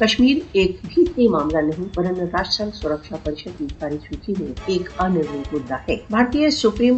کشمیر ایک بھی معاملہ نہیں، ورنہ راشٹر سرکشا پریشد کی کاریہ میں ایک انرنت مدعا ہے۔ بھارتی سپریم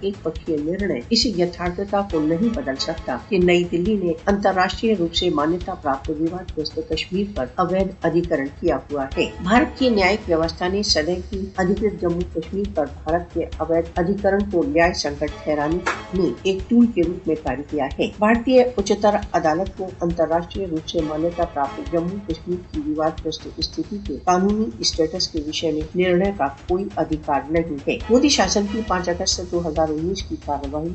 ایک پکشی نرنے اس یتھارتھتا کو نہیں بدل سکتا کہ نئی دلی نے انترراشٹریہ روپ سے مانیتا پراپت وواد گرست کشمیر پر اویدھ ادھیکرن کیا ہوا ہے۔ بھارت کی نیائک ویوستھا نے سدے کی ادھیکت جموں کشمیر پر بھارت کے اویدھ ادھیکرن کو نیائ سنکٹ ٹھہرانے میں ایک ٹول کے روپ میں کاریہ کیا ہے۔ بھارتی اچتر عدالت کو انترراشٹریہ روپ سے مانیتا پراپت جموں کشمیر کی وواد گرست استھتی کے قانونی اسٹیٹس کے وشے میں نرنے کا کوئی ادھیکار نہیں ہے۔ مودی شاسن کی پانچ اگست دو ہزار انیس کی کارروائی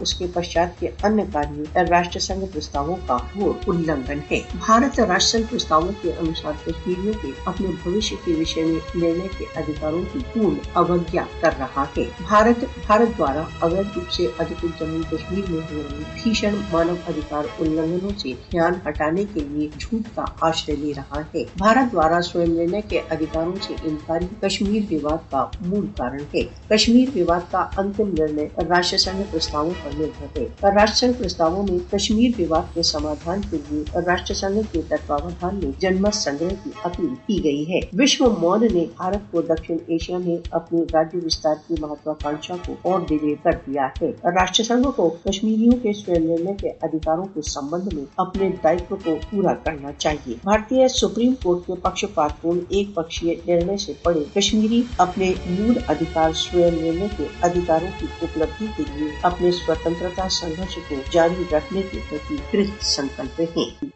اس کے پشچات کے ان کاریہ راشٹر سنگھ پرستاووں کا وہ النگن ہے۔ بھارت راشٹر سنگھ پرستاووں کے انوسار کشمیریوں کے اپنے بھوشیہ کے وشے میں نرنے کے ادھیکاروں کی پورن اوگیا کر رہا ہے۔ بھارت بھارت دوارا اویدھ روپ سے ادھکت جموں کشمیر میں ہو رہے بھیشن مانو ادھیکار النگنوں سے دھیان ہٹانے کے لیے جھوٹ کا آشرے لے رہا ہے۔ بھارت دوارا سوئم نرنے کے ادھیکاروں سے انکاری کشمیر وواد کا مول کارن ہے۔ کشمیر وواد کا انتم نرنے راشٹر سنگھ پرستاووں پر نربھر ہے۔ راشٹر سنگھ پرستاووں میں کشمیر وواد کے سمادھان کے لیے راشٹر سنگھ کے تتواوڈھان میں جنمت سنگرہ کی اپیل کی گئی ہے۔ وشو مون نے بھارت کو دکشن ایشیا میں اپنے راجیہ وستار کی مہتواکانشا کو اور دیر کر دیا ہے۔ راشٹر سنگھ کو کشمیریوں کے سوئم نرنے کے ادھیکاروں کے سمبند میں اپنے دائتو کو پورا کرنا چاہیے۔ بھارتی سپریم کورٹ کے پکش پاتپورن ایک پکشی نرنے سے پڑے کشمیری اپنے مول ادھیکار سوئم لینے کے ادھیکاروں کی اپلبدھی کے لیے اپنے سوتنترتا سنگھرش کو جاری رکھنے کے پرتی کرت سنکلپ ہیں۔